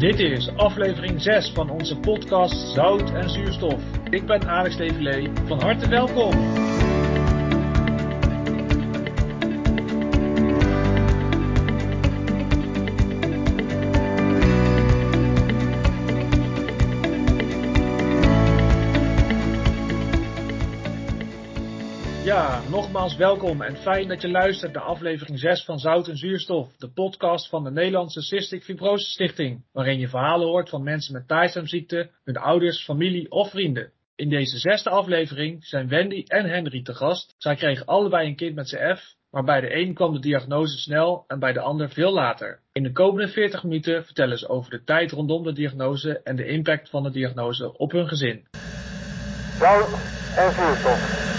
Dit is aflevering 6 van onze podcast Zout en Zuurstof. Ik ben Alex Devilé. Van harte welkom. Nogmaals welkom en fijn dat je luistert naar aflevering 6 van Zout en Zuurstof, de podcast van de Nederlandse Cystic Fibrose Stichting, waarin je verhalen hoort van mensen met Thaisomziekte, hun ouders, familie of vrienden. In deze zesde aflevering zijn Wendy en Henry te gast. Zij kregen allebei een kind met CF, maar bij de een kwam de diagnose snel en bij de ander veel later. In de komende 40 minuten vertellen ze over de tijd rondom de diagnose en de impact van de diagnose op hun gezin. Zout en zuurstof.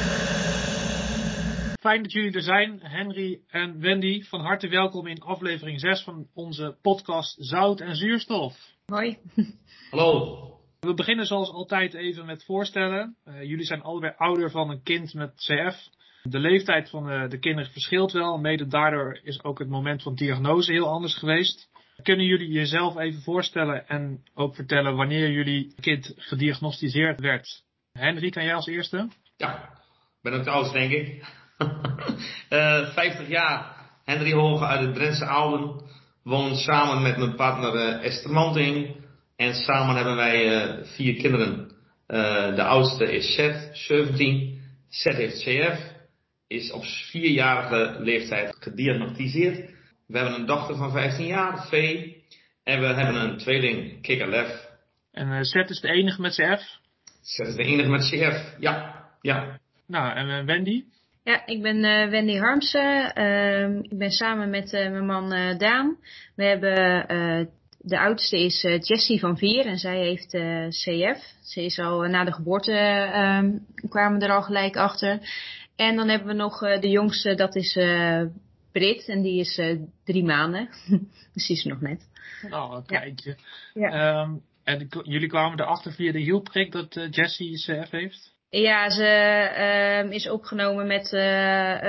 Fijn dat jullie er zijn, Henry en Wendy. Van harte welkom in aflevering 6 van onze podcast Zout en Zuurstof. Hoi. Hallo. We beginnen zoals altijd even met voorstellen. Uh, jullie zijn allebei ouder van een kind met CF. De leeftijd van uh, de kinderen verschilt wel. Mede daardoor is ook het moment van diagnose heel anders geweest. Kunnen jullie jezelf even voorstellen en ook vertellen wanneer jullie kind gediagnosticeerd werd? Henry, kan jij als eerste? Ja, ik ben het oudste denk ik. uh, 50 jaar, Henry Hoge uit het Drentse Ouden. Woon samen met mijn partner uh, Esther Manting. En samen hebben wij uh, vier kinderen. de oudste is Seth, 17. Seth heeft CF. Is op vierjarige leeftijd gediagnosticeerd. We hebben een dochter van 15 jaar, Vee. En we hebben een tweeling, Kikkerlef. En Seth is de enige met CF? Seth is de enige met CF, ja. ja. Nou, en Wendy? Ja, ik ben uh, Wendy Harmsen. Uh, ik ben samen met uh, mijn man Daan. We hebben, de oudste is Jessie van vier en zij heeft CF. Ze is al na de geboorte, ehm, kwamen we er al gelijk achter. En dan hebben we nog de jongste, dat is Brit en die is drie maanden. dus die is nog net. Oh, een kleintje. Ja. Um, en jullie kwamen erachter via de hielprik dat Jessie CF heeft? Ja, ze uh, is opgenomen met, uh,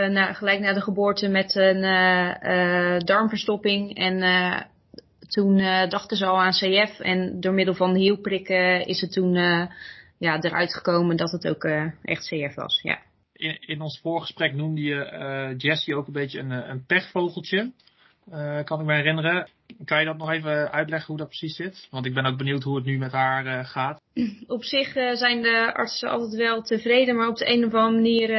na, gelijk na de geboorte met een uh, darmverstopping. En toen dachten ze al aan CF. En door middel van hielprikken is het toen ja, eruit gekomen dat het ook echt CF was. Ja. In, in ons voorgesprek noemde je Jessie ook een beetje een, een pechvogeltje. Uh, kan ik me herinneren. Kan je dat nog even uitleggen hoe dat precies zit? Want ik ben ook benieuwd hoe het nu met haar uh, gaat. Op zich uh, zijn de artsen altijd wel tevreden, maar op de een of andere manier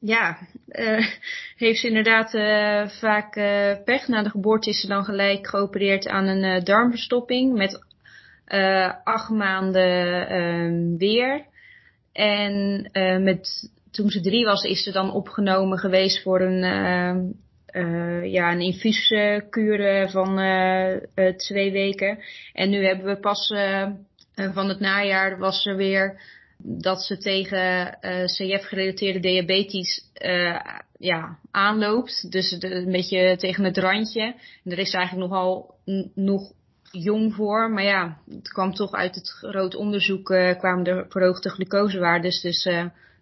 ja, heeft ze inderdaad vaak pech. Na de geboorte is ze dan gelijk geopereerd aan een darmverstopping met acht maanden ehm, weer. En met, toen ze drie was is ze dan opgenomen geweest voor een uh, ja, een infuuskuur van uh, twee weken. En nu hebben we pas van het najaar was er weer dat ze tegen CF-gerelateerde diabetes ja, aanloopt. Dus een beetje tegen het randje. En er is eigenlijk nogal nog jong voor. Maar ja, het kwam toch uit het groot onderzoek kwamen er verhoogde glucosewaardes. Dus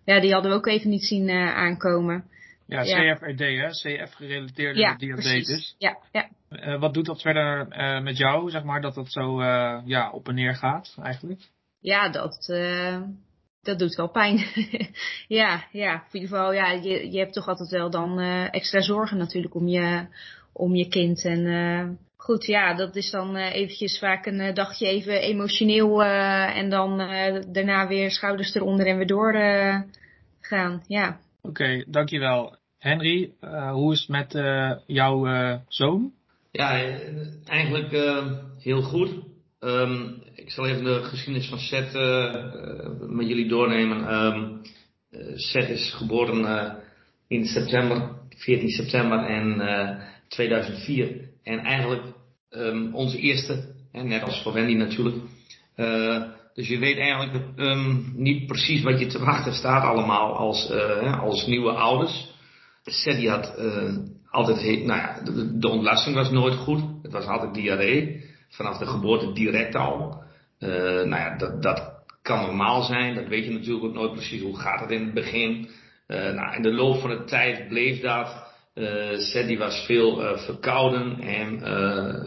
ja, die hadden we ook even niet zien aankomen. Ja, CFRD, hè? CF-gerelateerde ja, diabetes. Precies. Ja, ja. Uh, wat doet dat verder uh, met jou, zeg maar, dat dat zo uh, ja, op en neer gaat eigenlijk? Ja, dat, dat doet wel pijn. ja, ja, in ieder geval, ja, je, je hebt toch altijd wel dan extra zorgen natuurlijk om je, om je kind. En goed, ja, dat is dan eventjes vaak een dagje even emotioneel en dan daarna weer schouders eronder en weer doorgaan. ja. Oké, okay, dankjewel. Henry, uh, hoe is het met uh, jouw uh, zoon? Ja, eigenlijk heel goed. Um, ik zal even de geschiedenis van Seth met jullie doornemen. Um, Seth is geboren in september, 14 september en 2004. En eigenlijk um, onze eerste, en net als voor Wendy natuurlijk. Dus je weet eigenlijk niet precies wat je te wachten staat allemaal als, als nieuwe ouders. Sadie had uh, altijd, nou ja, de, ontlasting was nooit goed. Het was altijd diarree. Vanaf de geboorte direct al. Uh, nou ja, dat, dat kan normaal zijn. Dat weet je natuurlijk ook nooit precies hoe gaat het in het begin. Uh, nou, in de loop van de tijd bleef dat. Uh, die was veel verkouden en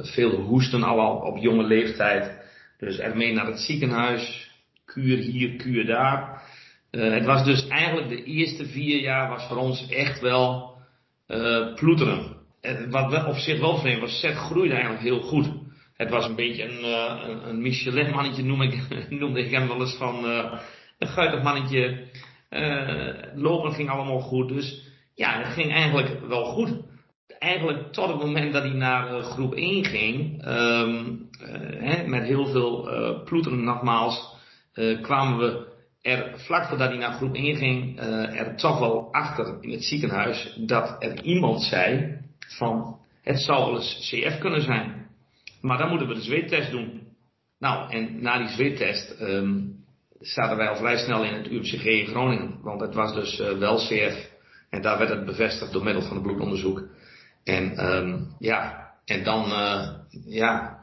veel hoesten al op jonge leeftijd. Dus ermee naar het ziekenhuis, kuur hier, kuur daar. Het was dus eigenlijk de eerste vier jaar was voor ons echt wel ploeteren. wat op zich wel vreemd was, Seth groeide eigenlijk heel goed. Het was een beetje een, een, een Michelin mannetje, noem ik, noemde ik hem wel eens van een guitig mannetje. lopen ging allemaal goed, dus ja, het ging eigenlijk wel goed. Eigenlijk tot het moment dat hij naar uh, groep 1 ging, uh, hè, met heel veel uh, ploeteren nogmaals, kwamen we er vlak voordat hij naar groep 1 ging, er toch wel achter in het ziekenhuis dat er iemand zei van het zou wel eens CF kunnen zijn. Maar dan moeten we de zweettest doen. Nou, en na die zweettest um, zaten wij al vrij snel in het UMCG in Groningen. Want het was dus wel CF. En daar werd het bevestigd door middel van het bloedonderzoek. En um, ja, en dan, uh, ja,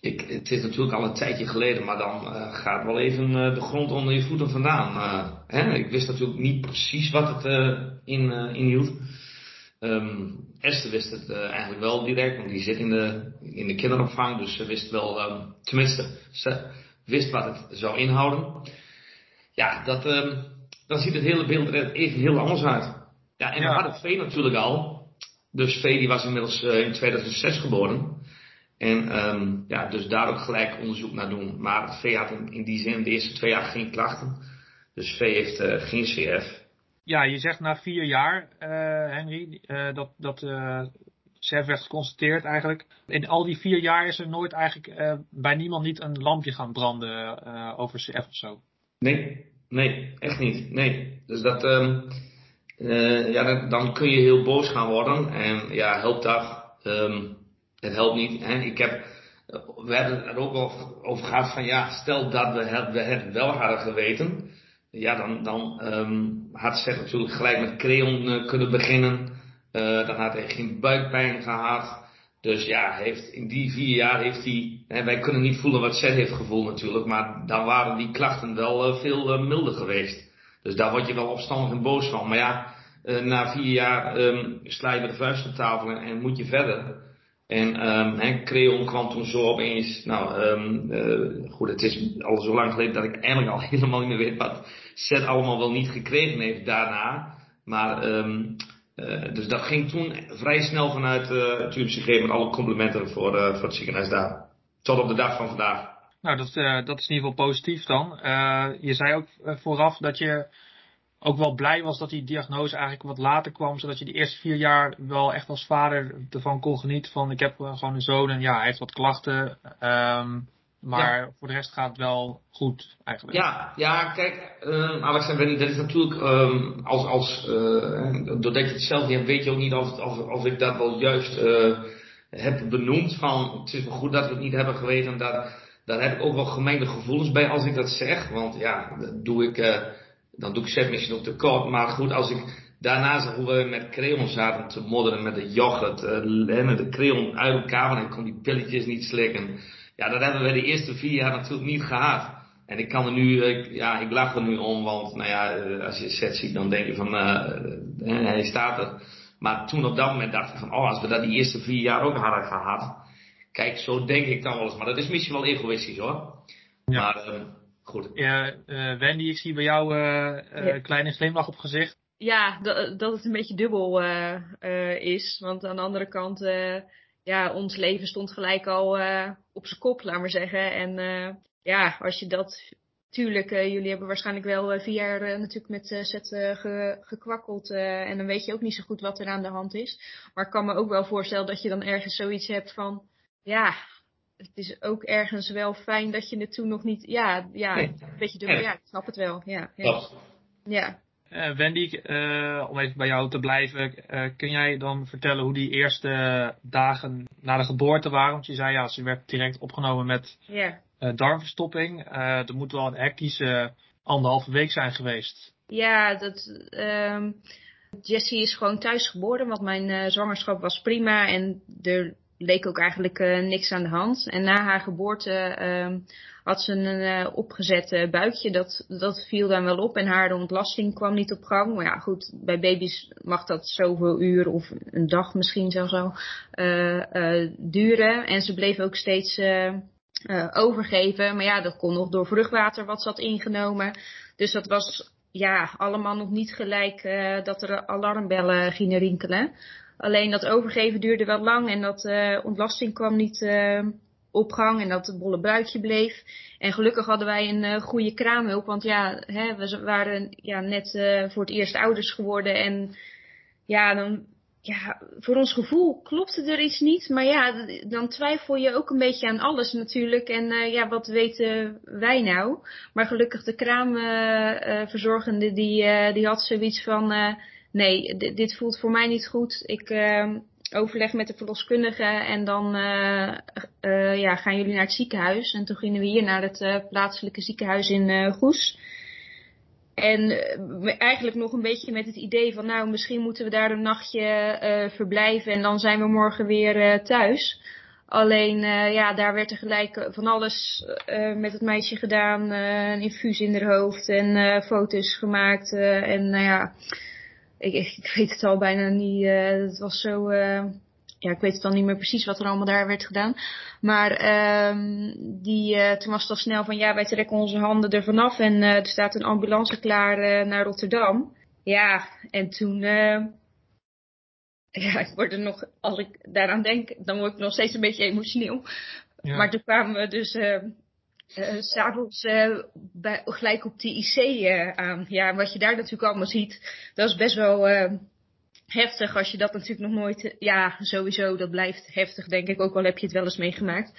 ik, het is natuurlijk al een tijdje geleden, maar dan uh, gaat wel even uh, de grond onder je voeten vandaan. hè? Ik wist natuurlijk niet precies wat het in, inhield. Um, Esther wist het eigenlijk wel direct, want die zit in de, in de kinderopvang, dus ze wist wel, um, tenminste, ze wist wat het zou inhouden. Ja, dat, um, dan ziet het hele beeld er even heel anders uit. Ja, en we hadden Vee natuurlijk al. Dus Vee die was inmiddels in 2006 geboren. En um, ja, dus daar ook gelijk onderzoek naar doen. Maar Vee had in, in, die zin de eerste twee jaar geen klachten. Dus Vee heeft uh, geen CF. Ja, je zegt na vier jaar, uh, Henry, dat, dat CF werd geconstateerd eigenlijk. In al die vier jaar is er nooit eigenlijk bij niemand niet een lampje gaan branden over CF of zo. Nee, nee, echt niet. Nee. Dus dat... Um, ja, dan, dan, kun je heel boos gaan worden. En ja, helpt dat? Um, het helpt niet. Hè? Ik heb, we hebben er ook wel over gehad van ja, stel dat we het, we wel hadden geweten. Ja, dan, dan um, had ze natuurlijk gelijk met creon uh, kunnen beginnen. Uh, dan had hij geen buikpijn gehad. Dus ja, heeft, in die vier jaar heeft hij, hè, wij kunnen niet voelen wat Seth heeft gevoeld natuurlijk, maar dan waren die klachten wel uh, veel milder geweest. Dus daar word je wel opstandig en boos van. Maar ja, na vier jaar um, sla je met de vuist op tafel en, en moet je verder. En um, Creon kwam toen zo opeens. Nou, um, uh, goed, het is al zo lang geleden dat ik eigenlijk al helemaal niet meer weet wat Zet allemaal wel niet gekregen heeft daarna. Maar, um, uh, dus dat ging toen vrij snel vanuit uh, het UMCG met alle complimenten voor, voor het ziekenhuis daar. Tot op de dag van vandaag. Nou, dat, dat is in ieder geval positief dan. Je zei ook vooraf dat je ook wel blij was dat die diagnose eigenlijk wat later kwam, zodat je die eerste vier jaar wel echt als vader ervan kon genieten van ik heb gewoon een zoon en ja, hij heeft wat klachten. Um, maar ja. voor de rest gaat het wel goed eigenlijk. Ja, ja kijk, um, Alex en dat is natuurlijk um, als, als uh, doordat je het zelf niet hebt, weet je ook niet of, of, of ik dat wel juist uh, heb benoemd. Van het is wel goed dat we het niet hebben geweten. Dat, daar heb ik ook wel gemengde gevoelens bij als ik dat zeg. Want ja, dat doe ik, uh, dan doe ik chef misschien ook tekort. Maar goed, als ik daarna zag hoe we met creon zaten te modderen met de yoghurt. Uh, met de creon uit elkaar, want ik kon die pilletjes niet slikken. Ja, dat hebben we de eerste vier jaar natuurlijk niet gehad. En ik kan er nu, ik, ja, ik lach er nu om, want nou ja, uh, als je set ziet, dan denk je van, uh, hij staat er. Maar toen op dat moment dacht ik van, oh, als we dat die eerste vier jaar ook hadden gehad, Kijk, zo denk ik dan wel eens. Maar dat is misschien wel egoïstisch hoor. Ja. Maar uh, goed. Ja, uh, Wendy, ik zie bij jou uh, ja. kleine glimlach op gezicht. Ja, dat, dat het een beetje dubbel is. Want aan de andere kant, ja, ons leven stond gelijk al op zijn kop, laat maar zeggen. En ja, als je dat Tuurlijk, uh, jullie hebben waarschijnlijk wel uh, vier jaar uh, natuurlijk met uh, Zet ge, gekwakkeld. en dan weet je ook niet zo goed wat er aan de hand is. Maar ik kan me ook wel voorstellen dat je dan ergens zoiets hebt van ja, het is ook ergens wel fijn dat je het toen nog niet. Ja, ja, nee. een beetje dubbel. Ja, ik snap het wel. Ja. Ja. ja. Uh, Wendy, uh, om even bij jou te blijven, uh, kun jij dan vertellen hoe die eerste dagen na de geboorte waren? Want je zei ja, ze werd direct opgenomen met yeah. darmverstopping. er moet wel een hectische anderhalve week zijn geweest. Ja, dat, um, Jessie is gewoon thuis geboren, want mijn zwangerschap was prima en er leek ook eigenlijk niks aan de hand. En na haar geboorte ehm, had ze een opgezet buikje. Dat, dat viel dan wel op en haar ontlasting kwam niet op gang. Maar ja, goed, bij baby's mag dat zoveel uur of een dag misschien zelfs duren. En ze bleef ook steeds overgeven. Maar ja, dat kon nog door vruchtwater wat zat ingenomen. Dus dat was ja, allemaal nog niet gelijk dat er alarmbellen gingen rinkelen. Alleen dat overgeven duurde wel lang en dat uh, ontlasting kwam niet uh, op gang en dat het bolle buikje bleef. En gelukkig hadden wij een goede kraamhulp, want ja, hè, we waren ja, net voor het eerst ouders geworden en ja, dan ja, voor ons gevoel klopte er iets niet. Maar ja, dan twijfel je ook een beetje aan alles natuurlijk. En ja, wat weten wij nou? Maar gelukkig de kraamverzorgende, die, die had zoiets van... nee, dit voelt voor mij niet goed. Ik overleg met de verloskundige en dan ja, gaan jullie naar het ziekenhuis. En toen gingen we hier naar het plaatselijke ziekenhuis in Goes. En eh, eigenlijk nog een beetje met het idee van, nou, misschien moeten we daar een nachtje uh, verblijven en dan zijn we morgen weer uh, thuis. Alleen, uh, ja, daar werd er gelijk van alles met het meisje gedaan. een infuus in haar hoofd en foto's gemaakt. en nou ja, ik, ik, weet het al bijna niet. het was zo ja, ik weet het dan niet meer precies wat er allemaal daar werd gedaan. Maar um, die, uh, toen was het al snel van ja, wij trekken onze handen er vanaf en uh, er staat een ambulance klaar uh, naar Rotterdam. Ja, en toen, ja, ik word er nog, als ik daaraan denk, dan word ik nog steeds een beetje emotioneel. Ja. Maar toen kwamen we dus s'avonds gelijk op die IC aan. Ja, wat je daar natuurlijk allemaal ziet, dat is best wel heftig als je dat natuurlijk nog nooit. Ja, sowieso, dat blijft heftig, denk ik. Ook al heb je het wel eens meegemaakt.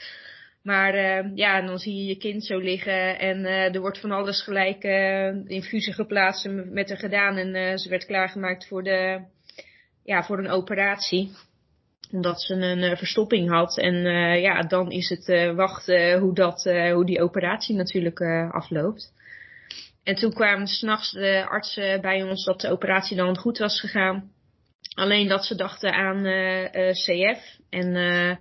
Maar uh, ja, dan zie je je kind zo liggen en uh, er wordt van alles gelijk uh, infusie geplaatst en met haar gedaan. En ze werd klaargemaakt voor, de, ja, voor een operatie. Omdat ze een verstopping had. En ja, dan is het wachten hoe, dat, hoe die operatie natuurlijk afloopt. En toen kwamen s'nachts de artsen bij ons dat de operatie dan goed was gegaan. Alleen dat ze dachten aan uh, uh, CF. En uh,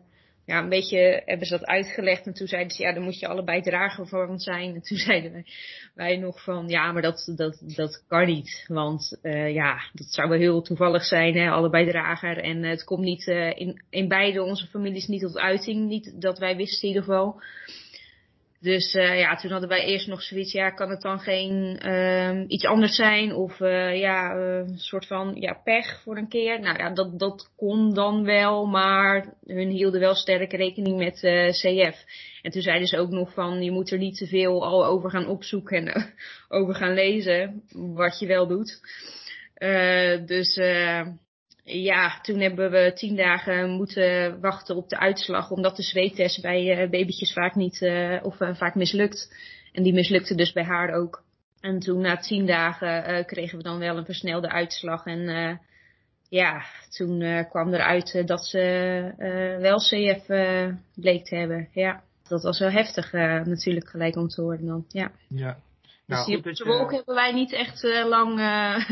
ja, een beetje hebben ze dat uitgelegd. En toen zeiden ze, ja, dan moet je allebei drager ons zijn. En toen zeiden wij, wij nog van, ja, maar dat, dat, dat kan niet. Want ja, dat zou wel heel toevallig zijn, hè, allebei drager. En het komt niet in, in beide onze families niet tot uiting. Niet dat wij wisten in ieder geval. Dus uh, ja, toen hadden wij eerst nog zoiets, ja, kan het dan geen uh, iets anders zijn? Of uh, ja, een soort van ja, pech voor een keer. Nou ja, dat, dat kon dan wel, maar hun hielden wel sterk rekening met CF. En toen zeiden ze ook nog van, je moet er niet te veel al over gaan opzoeken en over gaan lezen, wat je wel doet. dus ja, toen hebben we tien dagen moeten wachten op de uitslag, omdat de zweettest bij uh, babytjes vaak niet, uh, of uh, vaak mislukt. En die mislukte dus bij haar ook. En toen na tien dagen kregen we dan wel een versnelde uitslag. En ja, toen kwam eruit dat ze wel CF bleek te hebben. Ja, dat was wel heftig natuurlijk gelijk om te horen dan. Ja. ja. Dus nou, die wolk hebben wij niet echt uh, lang, uh,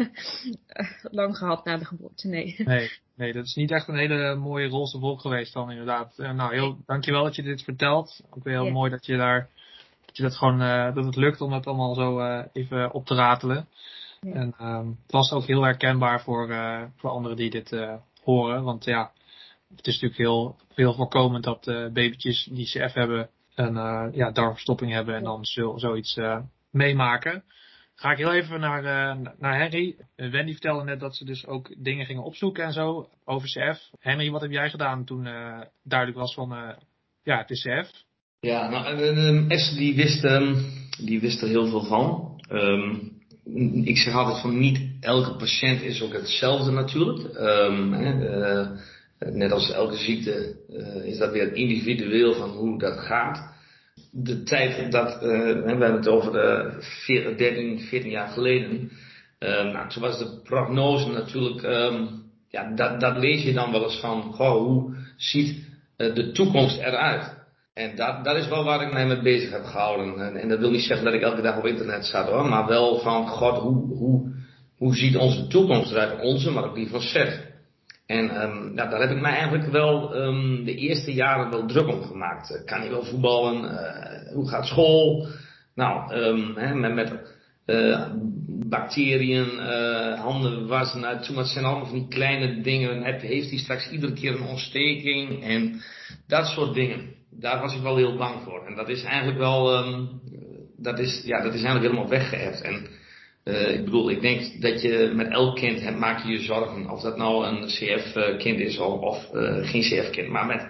lang gehad na de geboorte, nee. nee. Nee, dat is niet echt een hele mooie roze wolk geweest dan inderdaad. Nou, heel, dankjewel dat je dit vertelt. Ook weer heel yeah. mooi dat je daar, dat je dat gewoon, dat het lukt om dat allemaal zo even op te ratelen. En um, het was ook heel herkenbaar voor, voor anderen die dit horen. Want ja, het is natuurlijk heel veel voorkomend dat babytjes die CF hebben een ja, darmverstopping hebben en dan zo, zoiets meemaken. Ga ik heel even naar, uh, naar Henry. Wendy vertelde net dat ze dus ook dingen gingen opzoeken en zo over CF. Henry, wat heb jij gedaan toen uh, duidelijk was van ja, het is CF? Ja, nou, Esther die wist, um, die wist er heel veel van. Um, ik zeg altijd van niet elke patiënt is ook hetzelfde natuurlijk. Hè, net als elke ziekte is dat weer individueel van hoe dat gaat de tijd dat, uh, we hebben het over de 13, 14 jaar geleden. Uh, nou, toen was de prognose natuurlijk, um, ja, dat, dat lees je dan wel eens van, hoe ziet uh, de toekomst eruit? En dat, dat is wel waar ik mij mee bezig heb gehouden. En, en, dat wil niet zeggen dat ik elke dag op internet zat hoor, maar wel van, god, hoe, hoe, hoe ziet onze toekomst eruit? Onze, maar ook die van Seth. En um, daar heb ik mij eigenlijk wel um, de eerste jaren wel druk om gemaakt. kan hij wel voetballen? Uh, hoe gaat school? Nou, um, met, met uh, bacteriën, uh, handen wassen uit. Toen, het zijn allemaal van die kleine dingen. Heeft hij straks iedere keer een ontsteking? En dat soort dingen. Daar was ik wel heel bang voor. En dat is eigenlijk wel, dat is, ja, dat is eigenlijk helemaal weggeëft. En uh, ik bedoel, ik denk dat je met elk kind hebt, maak je je zorgen. Of dat nou een CF-kind is of, of uh, geen CF-kind. Maar met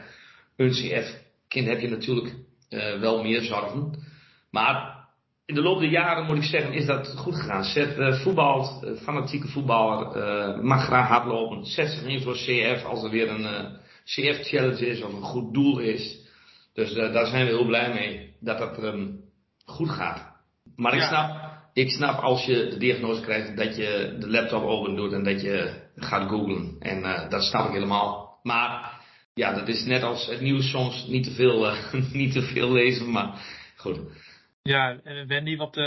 een CF-kind heb je natuurlijk uh, wel meer zorgen. Maar in de loop der jaren moet ik zeggen, is dat goed gegaan. Zet voetbalt, fanatieke voetballer, mag graag hardlopen. Zet zich in voor CF als er weer een CF-challenge is of een goed doel is. Dus daar zijn we heel blij mee dat dat um, goed gaat. Maar ik snap ik snap als je de diagnose krijgt dat je de laptop open doet en dat je gaat googlen. En uh, dat snap ik helemaal. Maar ja, dat is net als het nieuws soms niet te veel, uh, niet te veel lezen, maar goed. Ja, Wendy, wat, uh,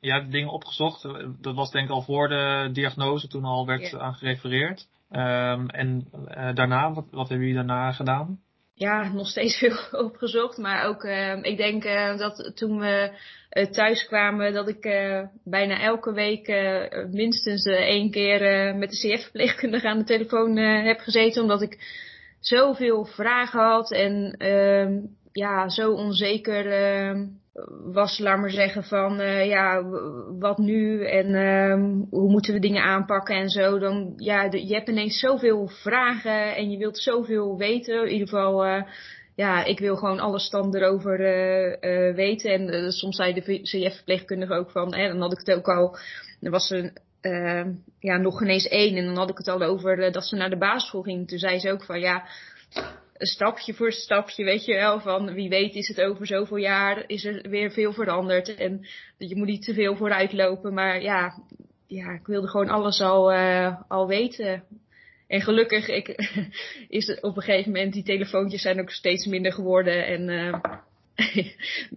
je hebt dingen opgezocht. Dat was denk ik al voor de diagnose, toen al werd yeah. aan gerefereerd. Um, en daarna, wat, wat hebben jullie daarna gedaan? Ja, nog steeds veel opgezocht. Maar ook, uh, ik denk uh, dat toen we uh, thuis kwamen, dat ik bijna elke week minstens één keer met de CF-verpleegkundige aan de telefoon heb gezeten. Omdat ik zoveel vragen had en ehm, ja, zo onzeker ehm, was, laat maar zeggen, van uh, ja, wat nu en uh, hoe moeten we dingen aanpakken en zo. Dan, ja, je hebt ineens zoveel vragen en je wilt zoveel weten. In ieder geval, uh, ja, ik wil gewoon alle stand erover uh, weten. En soms zei de CF-verpleegkundige ook van, hè, dan had ik het ook al, er was een, ja, nog ineens één en dan had ik het al over dat ze naar de basisschool ging. Toen zei ze ook van, ja, stapje voor stapje, weet je wel, van wie weet is het over zoveel jaar, is er weer veel veranderd. En je moet niet te veel vooruit lopen, maar ja, ja ik wilde gewoon alles al, uh, al weten. En gelukkig ik, is het op een gegeven moment, die telefoontjes zijn ook steeds minder geworden en uh,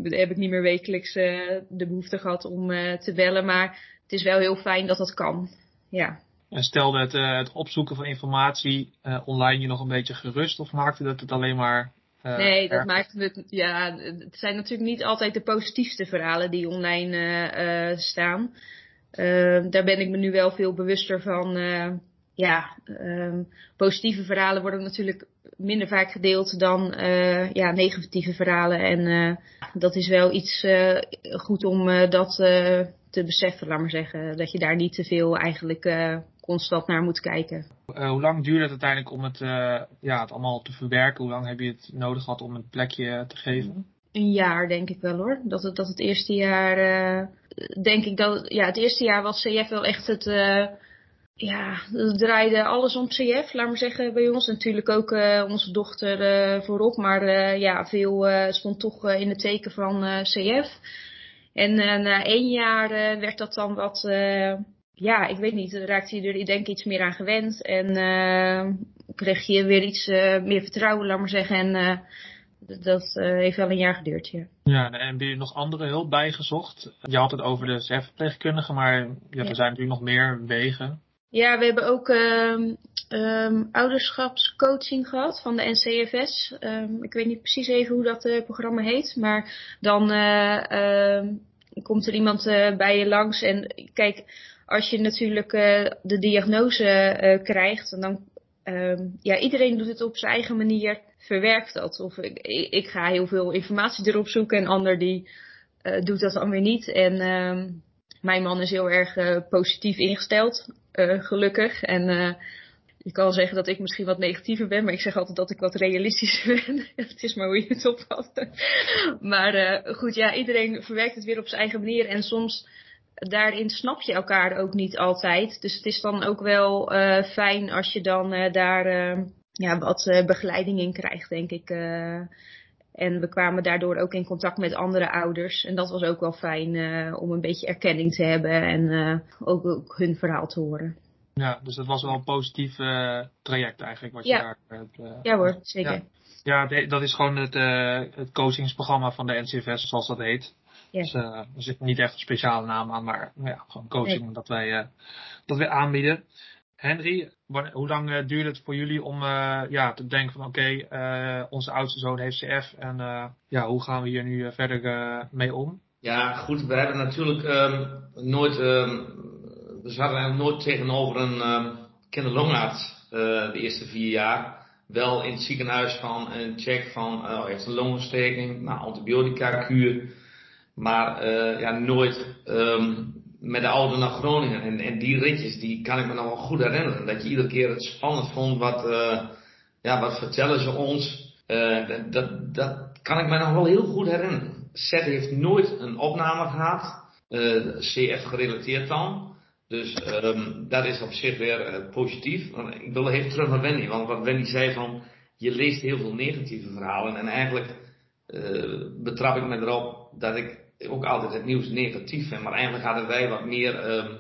heb ik niet meer wekelijks uh, de behoefte gehad om te bellen, maar het is wel heel fijn dat dat kan. Ja. En stelde het, uh, het opzoeken van informatie uh, online je nog een beetje gerust of maakte dat het alleen maar. Uh, nee, dat maakte het. Ja, het zijn natuurlijk niet altijd de positiefste verhalen die online staan. daar ben ik me nu wel veel bewuster van. ja, um, positieve verhalen worden natuurlijk minder vaak gedeeld dan ja, negatieve verhalen. En dat is wel iets goed om dat te beseffen, laat maar zeggen. Dat je daar niet te veel eigenlijk constant naar moet kijken. Uh, hoe lang duurde het uiteindelijk om het, uh, ja, het allemaal te verwerken? Hoe lang heb je het nodig gehad om een plekje te geven? Een jaar denk ik wel hoor. Dat het, dat het eerste jaar, uh, denk ik dat, ja, het eerste jaar was CF wel echt het, ja, het draaide alles om CF, laat maar zeggen, bij ons. Natuurlijk ook onze dochter voorop, maar ja, veel stond toch in het teken van CF. En na één jaar werd dat dan wat ja, ik weet niet, raakte je er denk ik iets meer aan gewend. En kreeg je weer iets meer vertrouwen, laat maar zeggen. En dat heeft wel een jaar geduurd, ja. Ja, en ben je nog andere hulp bijgezocht? Je had het over de zelfverpleegkundige, maar ja, ja. er zijn natuurlijk nog meer wegen. Ja, we hebben ook um, um, ouderschapscoaching gehad van de NCFS. Um, ik weet niet precies even hoe dat programma heet, maar dan komt er iemand bij je langs en kijk als je natuurlijk de diagnose krijgt, dan um, ja, iedereen doet het op zijn eigen manier, verwerkt dat. Of ik, ik ga heel veel informatie erop zoeken en ander die doet dat dan weer niet. En mijn man is heel erg positief ingesteld, gelukkig. En je kan zeggen dat ik misschien wat negatiever ben, maar ik zeg altijd dat ik wat realistischer ben. het is maar hoe je het opvat. maar goed, ja, iedereen verwerkt het weer op zijn eigen manier. En soms daarin snap je elkaar ook niet altijd. Dus het is dan ook wel fijn als je dan daar ja, wat begeleiding in krijgt, denk ik. En we kwamen daardoor ook in contact met andere ouders. En dat was ook wel fijn om een beetje erkenning te hebben en ook, ook, hun verhaal te horen. Ja, dus dat was wel een positief traject eigenlijk wat je ja. daar hebt. ja hoor, zeker. Ja, ja dat is gewoon het, het coachingsprogramma van de NCFS, zoals dat heet. Dus uh, er zit niet echt een speciale naam aan, maar nou ja, gewoon coaching nee. dat, wij, dat wij aanbieden. Henry, hoe lang duurde het voor jullie om ja, te denken van oké, onze oudste zoon heeft CF en ja, hoe gaan we hier nu verder mee om? Ja, goed, we hebben natuurlijk um, nooit, um, we zaten eigenlijk nooit tegenover een um, de eerste vier jaar wel in het ziekenhuis van een check van, uh, heeft een longontsteking, nou, antibiotica kuur. Maar ja, nooit met de auto naar Groningen. En, en die ritjes, die kan ik me nog wel goed herinneren. Dat je iedere keer het spannend vond, wat, uh, ja, wat vertellen ze ons. dat, dat, dat kan ik me nog wel heel goed herinneren. Zet heeft nooit een opname gehad, CF gerelateerd dan. Dus um, dat is op zich weer uh, positief. Ik wil even terug naar Wendy, want wat Wendy zei van, je leest heel veel negatieve verhalen en eigenlijk uh, betrap ik me erop dat ik ook altijd het nieuws negatief vind, maar eigenlijk hadden wij wat meer um,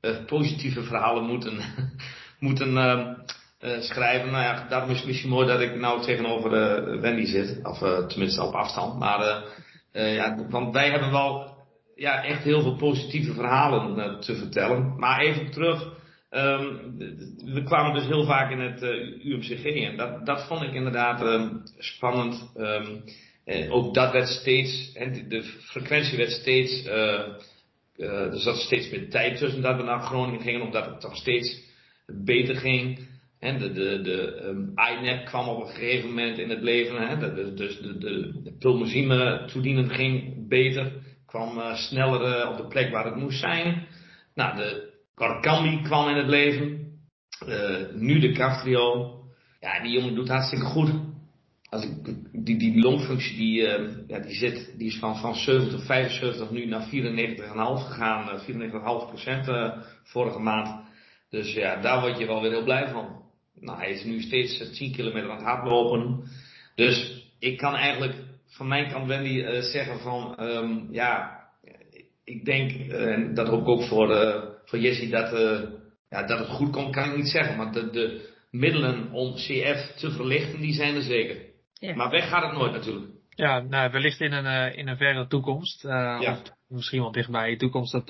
uh, positieve verhalen moeten, moeten um, schrijven. Nou ja, daarom is het misschien mooi dat ik nou tegenover Wendy zit, of tenminste op afstand. Maar ja, want wij hebben wel ja, echt heel veel positieve verhalen te vertellen. Maar even terug. Um, we kwamen dus heel vaak in het eh, UMCG en dat, dat vond ik inderdaad spannend. Ook dat werd steeds, en de frequentie werd steeds, uh, er zat steeds meer tijd tussen dat we naar Groningen gingen, omdat het toch steeds beter ging. En de, de, de um, INEP kwam op een gegeven moment in het leven, hè, de, dus de, de, de toedienen ging beter kwam uh, sneller uh, op de plek waar het moest zijn. Nou, de Korkambi kwam in het leven. Uh, nu de Caftrio. Ja, die jongen doet hartstikke goed. Als die, die longfunctie die, ja, die, zit, die is van, van 70, 75 nu naar 94,5 gegaan. 94,5 procent vorige maand. Dus ja, daar word je wel weer heel blij van. Nou, hij is nu steeds 10 kilometer aan het hardlopen. Dus ik kan eigenlijk van mijn kant Wendy zeggen van um, ja, ik denk, en dat hoop ik ook voor, voor Jessie, dat, ja, dat het goed komt, kan ik niet zeggen. Maar de, de middelen om CF te verlichten, die zijn er zeker. Ja. Maar weg gaat het nooit natuurlijk. Ja, nou, wellicht in een, in een verre toekomst. Ja. Of misschien wel dichtbij de toekomst, dat,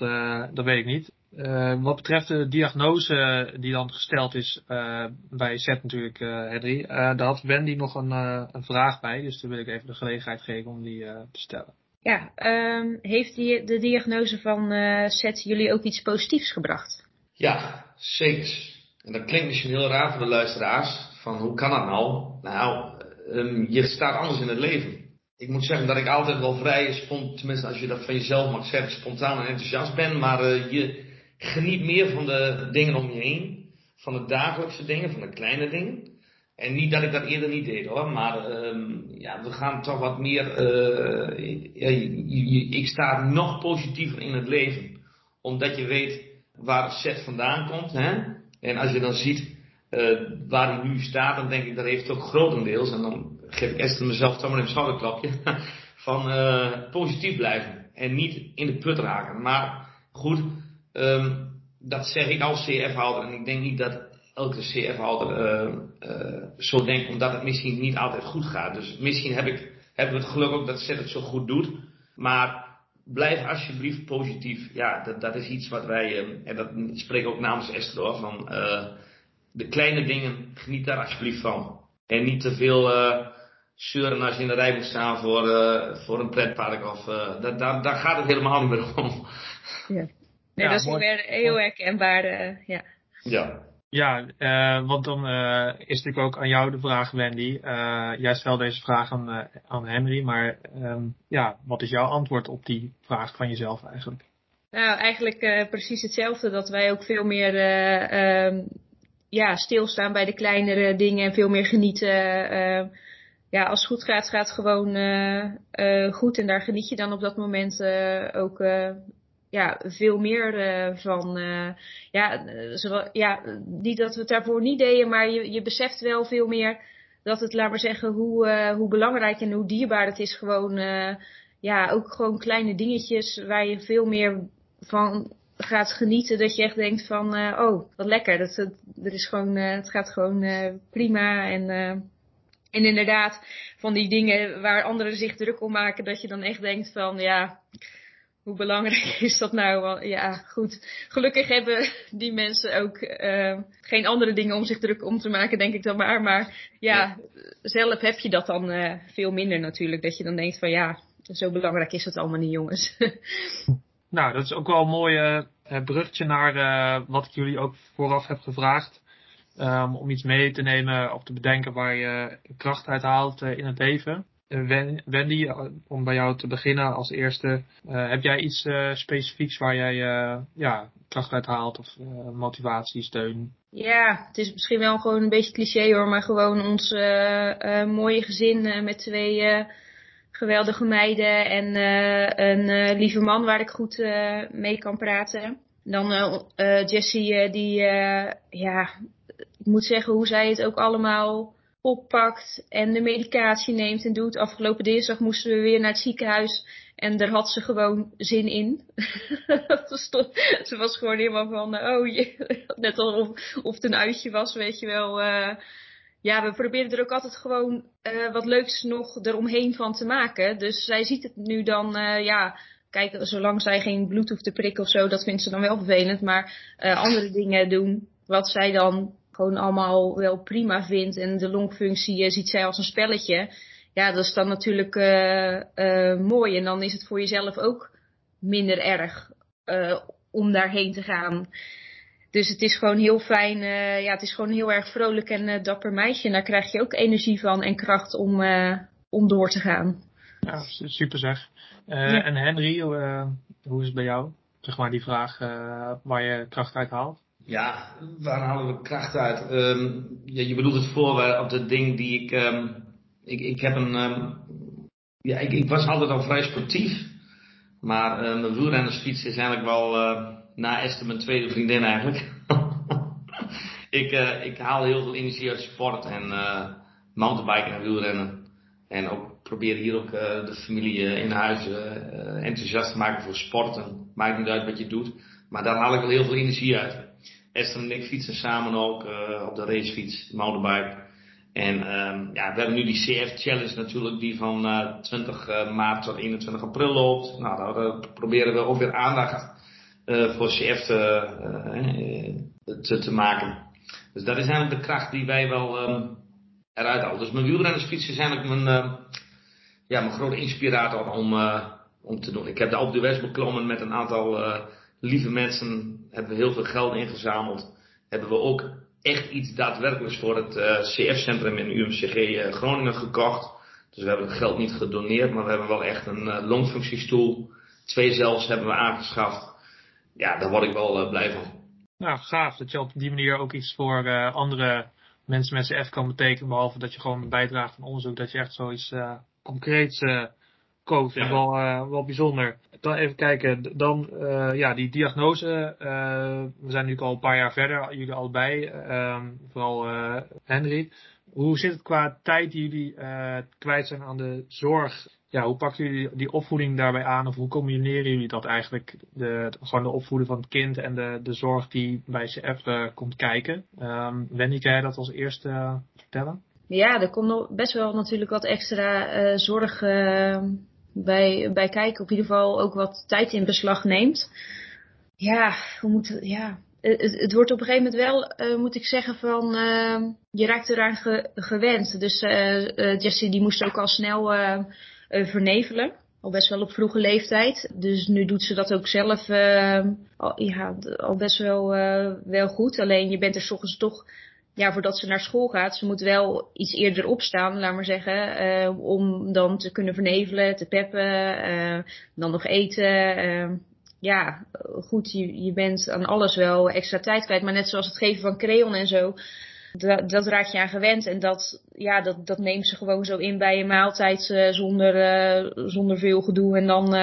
dat weet ik niet. Uh, wat betreft de diagnose die dan gesteld is uh, bij Z natuurlijk, uh, Henry, daar had Wendy nog een, een, vraag bij, dus daar wil ik even de gelegenheid geven om die te stellen. Ja, um, heeft die, de diagnose van Z jullie ook iets positiefs gebracht? Ja, zeker. En dat klinkt misschien heel raar voor de luisteraars, van hoe kan dat nou? Nou, um, je staat anders in het leven. Ik moet zeggen dat ik altijd wel vrij, tenminste als je dat van jezelf mag zeggen, spontaan en enthousiast ben, maar je geniet meer van de dingen om je heen. Van de dagelijkse dingen, van de kleine dingen. En niet dat ik dat eerder niet deed hoor, maar um, ja, we gaan toch wat meer. Ja, ik sta nog positiever in het leven, omdat je weet waar het set vandaan komt. Hè? En als je dan ziet uh, waar hij nu staat, dan denk ik dat heeft ook grotendeels, en dan geef ik Esther mezelf toch maar een schouderklapje, van uh, positief blijven en niet in de put raken. Maar goed, Um, dat zeg ik als CF-houder. En ik denk niet dat elke CF-houder uh, zo denkt, omdat het misschien niet altijd goed gaat. Dus misschien heb ik, hebben we het geluk ook dat Zet het zo goed doet. Maar blijf alsjeblieft positief. Ja, dat, dat is iets wat wij, en dat spreek ik ook namens Esther hoor, van de kleine dingen, geniet daar alsjeblieft van. En niet te veel zeuren als je in de rij moet staan voor, voor een pretpark. Of, daar, daar, daar gaat het helemaal niet meer om. Ja. Nee, dat is weer heel herkenbaar. Uh, ja. Ja. Ja, uh, want dan uh, is natuurlijk ook aan jou de vraag, Wendy. jij stelt deze vraag aan, aan Henry, maar um, ja, wat is jouw antwoord op die vraag van jezelf eigenlijk? Nou, eigenlijk precies hetzelfde. Dat wij ook veel meer um, ja, stilstaan bij de kleinere dingen en veel meer genieten. ja, als het goed gaat, gaat het gewoon goed en daar geniet je dan op dat moment ook ja, veel meer van. Ja, zo, ja, niet dat we het daarvoor niet deden, maar je, je beseft wel veel meer dat het, laat maar zeggen, hoe, hoe belangrijk en hoe dierbaar het is. Gewoon, ja, ook gewoon kleine dingetjes waar je veel meer van gaat genieten. Dat je echt denkt van, oh, wat lekker. Dat, het, er is gewoon, het gaat gewoon prima. En, en inderdaad, van die dingen waar anderen zich druk om maken, dat je dan echt denkt van, ja hoe belangrijk is dat nou? Ja, goed. Gelukkig hebben die mensen ook geen andere dingen om zich druk om te maken, denk ik dan maar. Maar ja, zelf heb je dat dan veel minder natuurlijk. Dat je dan denkt van ja, zo belangrijk is het allemaal niet, jongens. nou, dat is ook wel een mooi uh, bruggetje naar wat ik jullie ook vooraf heb gevraagd. Um, om iets mee te nemen of te bedenken waar je kracht uit haalt in het leven. Eh, Wendy, eh, om bij jou te beginnen als eerste. Heb jij iets specifieks waar jij ja, kracht uit haalt of motivatie, steun? Ja, het is misschien wel gewoon een beetje cliché hoor, maar gewoon ons mooie gezin met twee geweldige meiden en een lieve man waar ik goed mee kan praten. Dan Jessie, die, ja, ik moet zeggen hoe zij het ook allemaal oppakt en de medicatie neemt en doet. Afgelopen dinsdag moesten we weer naar het ziekenhuis en daar had ze gewoon zin in. ze was gewoon helemaal van, oh je, net alsof of het een uitje was, weet je wel. Ja, we proberen er ook altijd gewoon uh, wat leuks nog eromheen van te maken. Dus zij ziet het nu dan, uh, ja, kijk, zolang zij geen bloed hoeft te prikken of zo, dat vindt ze dan wel vervelend. Maar andere dingen doen, wat zij dan gewoon allemaal wel prima vindt en de longfunctie ziet zij als een spelletje. Ja, dat is dan natuurlijk mooi. En dan is het voor jezelf ook minder erg om daarheen te gaan. Dus het is gewoon heel fijn. ja, het is gewoon heel erg vrolijk en dapper meisje. En daar krijg je ook energie van en kracht om, om door te gaan. Ja, super zeg. Ja. En Henry, hoe is het bij jou? Zeg maar die vraag waar je kracht uit haalt. Ja, waar halen we kracht uit? Um, ja, je bedoelt het voor op dat ding die ik. Um, ik, ik heb een. Um, ja, ik, ik, was altijd al vrij sportief. Maar uh, mijn wielrennersfiets is eigenlijk wel. Uh, na Esther mijn tweede vriendin eigenlijk. ik, uh, ik haal heel veel energie uit sport en mountainbiken en wielrennen. En ook probeer hier ook de familie in huis enthousiast te maken voor sporten. Maakt niet uit wat je doet. Maar daar haal ik wel heel veel energie uit. Esther en ik fietsen samen ook op de racefiets, mountainbike. En um, ja, we hebben nu die CF Challenge natuurlijk, die van uh, 20 uh, maart tot 21 april loopt. Nou, daar proberen we ook weer aandacht voor CF te, te, te, maken. Dus dat is eigenlijk de kracht die wij wel um, eruit halen. Dus mijn wielrennersfiets is eigenlijk mijn, uh, ja, mijn grote inspirator om, om te doen. Ik heb de Alpe d'Huez beklommen met een aantal lieve mensen hebben we heel veel geld ingezameld. Hebben we ook echt iets daadwerkelijks voor het CF-centrum in UMCG Groningen gekocht. Dus we hebben het geld niet gedoneerd, maar we hebben wel echt een longfunctiestoel. Twee zelfs hebben we aangeschaft. Ja, daar word ik wel blij van. Nou, gaaf dat je op die manier ook iets voor andere mensen met CF kan betekenen. Behalve dat je gewoon bijdraagt aan onderzoek. Dat je echt zoiets concreets koopt. Ja. Wel, wel bijzonder dan even kijken, dan uh, ja, die diagnose. Uh, we zijn nu al een paar jaar verder, jullie allebei, uh, vooral Henry. Hoe zit het qua tijd die jullie kwijt zijn aan de zorg? Ja, hoe pakken jullie die opvoeding daarbij aan? Of hoe combineren jullie dat eigenlijk? De, gewoon de opvoeden van het kind en de, de zorg die bij CF komt kijken. Um, Wendy, kan jij dat als eerste vertellen? Ja, er komt best wel natuurlijk wat extra zorg bij, bij kijken. Op ieder geval ook wat tijd in beslag neemt. Ja, hoe moet ja. Het, het wordt op een gegeven moment wel, uh, moet ik zeggen, van uh, je raakt eraan ge, gewend. Dus uh, Jessie die moest ook al snel vernevelen. Al best wel op vroege leeftijd. Dus nu doet ze dat ook zelf al, ja, al best wel, wel goed. Alleen je bent er s ochtends toch ja, voordat ze naar school gaat, ze moet wel iets eerder opstaan, laat maar zeggen, om dan te kunnen vernevelen, te peppen, dan nog eten. Ja, goed, je, je bent aan alles wel extra tijd kwijt, maar net zoals het geven van crayon en zo, dat, dat raak je aan gewend en dat, ja, dat, dat neemt ze gewoon zo in bij je maaltijd zonder, zonder veel gedoe en dan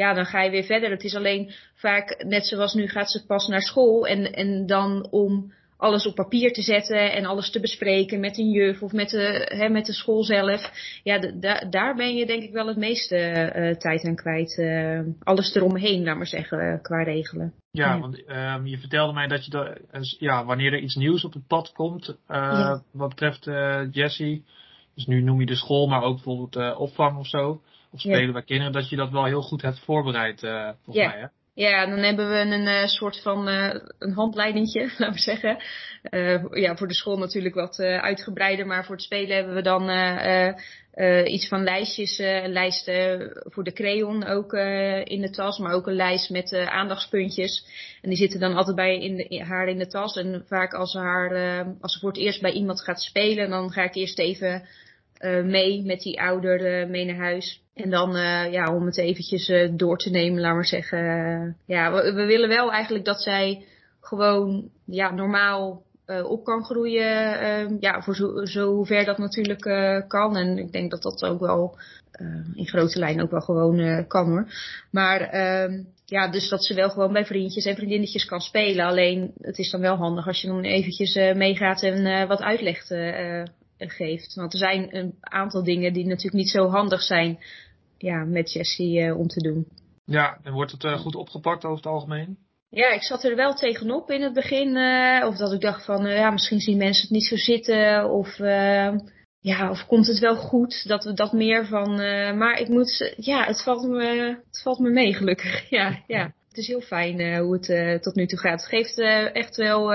ja, dan ga je weer verder. Het is alleen vaak, net zoals nu gaat ze pas naar school en, en dan om alles op papier te zetten en alles te bespreken met een juf of met de, hè, met de school zelf. Ja, daar ben je denk ik wel het meeste uh, tijd aan kwijt. Uh, alles eromheen, laat maar zeggen, qua regelen. Ja, ja. want um, je vertelde mij dat je dat, ja, wanneer er iets nieuws op het pad komt, uh, ja. wat betreft Jessie, dus nu noem je de school, maar ook bijvoorbeeld opvang of zo. of spelen bij kinderen, dat je dat wel heel goed hebt voorbereid, volgens Ja. mij. Hè? Ja, dan hebben we een eh, soort van eh, een handleidingje, laten we zeggen. Eh, ja, voor de school natuurlijk wat uitgebreider, maar voor het spelen hebben we dan iets van lijstjes, een lijst eh, voor de crayon ook in de tas, maar ook een lijst met aandachtspuntjes. En die zitten dan altijd bij in de, haar in de tas. En vaak als haar, als ze voor het eerst bij iemand gaat spelen, dan ga ik eerst even eh, mee met die ouder eh, mee naar huis. En dan, eh, ja, om het eventjes door te nemen, laat maar zeggen. ja, we, willen wel eigenlijk dat zij gewoon, ja, normaal op kan groeien. eh, ja, voor zo, zo ver dat natuurlijk kan. En ik denk dat dat ook wel in grote lijnen ook wel gewoon kan hoor. Maar ehm, ja, dus dat ze wel gewoon bij vriendjes en vriendinnetjes kan spelen. Alleen het is dan wel handig als je dan eventjes meegaat en wat uitlegt geeft. Want er zijn een aantal dingen die natuurlijk niet zo handig zijn ja, met Jessie eh, om te doen. Ja, en wordt het eh, goed opgepakt over het algemeen? Ja, ik zat er wel tegenop in het begin. eh, of dat ik dacht van, ja, misschien zien mensen het niet zo zitten. Of, ja, of komt het wel goed? Dat we dat meer van. maar ik moet, ja, het valt me, het valt me mee gelukkig. ja, ja. Het is heel fijn hoe het tot nu toe gaat. Het geeft echt wel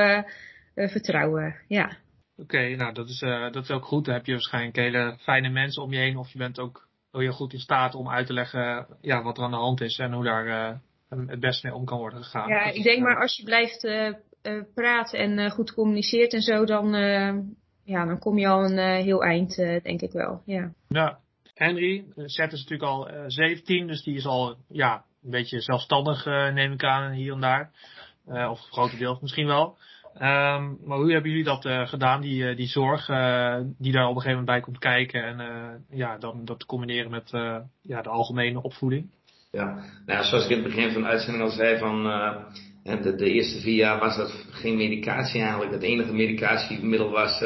vertrouwen. Ja. Oké, nou dat is, eh, dat is ook goed. Dan heb je waarschijnlijk hele fijne mensen om je heen. Of je bent ook heel goed in staat om uit te leggen ja, wat er aan de hand is en hoe daar eh, het best mee om kan worden gegaan. Ja, Dat ik denk eh, maar als je blijft praten en goed communiceert en zo, dan, ja, dan kom je al een heel eind, denk ik wel. Ja. Ja. Henry, Seth is natuurlijk al eh 17, dus die is al ja, een beetje zelfstandig, neem ik aan, hier en daar. Of grotendeels misschien wel. Ehm, maar hoe hebben jullie dat eh, gedaan, die, eh, die zorg eh, die daar op een gegeven moment bij komt kijken en eh, ja, dan dat combineren met ja, de algemene opvoeding? Ja, nou, zoals ik in het begin van de uitzending al zei, van, de, de eerste vier jaar was dat geen medicatie eigenlijk. Het enige medicatiemiddel was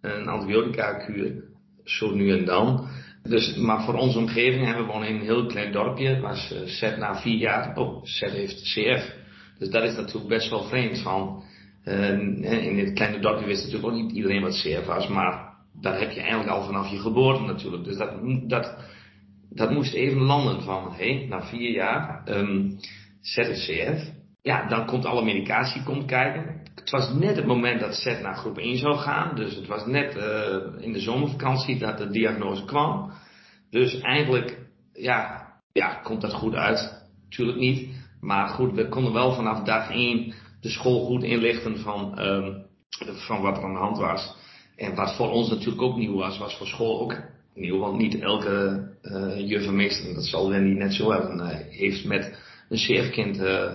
een antibiotica-kuur, zo nu en dan. Dus, maar voor onze omgeving, hè, we wonen in een heel klein dorpje, het was Zet na vier jaar, oh, Zet heeft CF. Dus dat is natuurlijk best wel vreemd van, in dit kleine dorpje wist natuurlijk ook niet iedereen wat CF was, maar dat heb je eigenlijk al vanaf je geboorte natuurlijk. Dus dat, dat, dat moest even landen van, hé, hey, na vier jaar, um, ZFCF, ja, dan komt alle medicatie komt kijken. Het was net het moment dat Z naar groep 1 zou gaan, dus het was net uh, in de zomervakantie dat de diagnose kwam. Dus eigenlijk, ja, ja, komt dat goed uit? Tuurlijk niet. Maar goed, we konden wel vanaf dag 1 de school goed inlichten van, um, van wat er aan de hand was. En wat voor ons natuurlijk ook nieuw was, was voor school ook nieuw. Want niet elke uh, juf en meester, dat zal Wendy net zo hebben, uh, heeft met een CF-kind uh,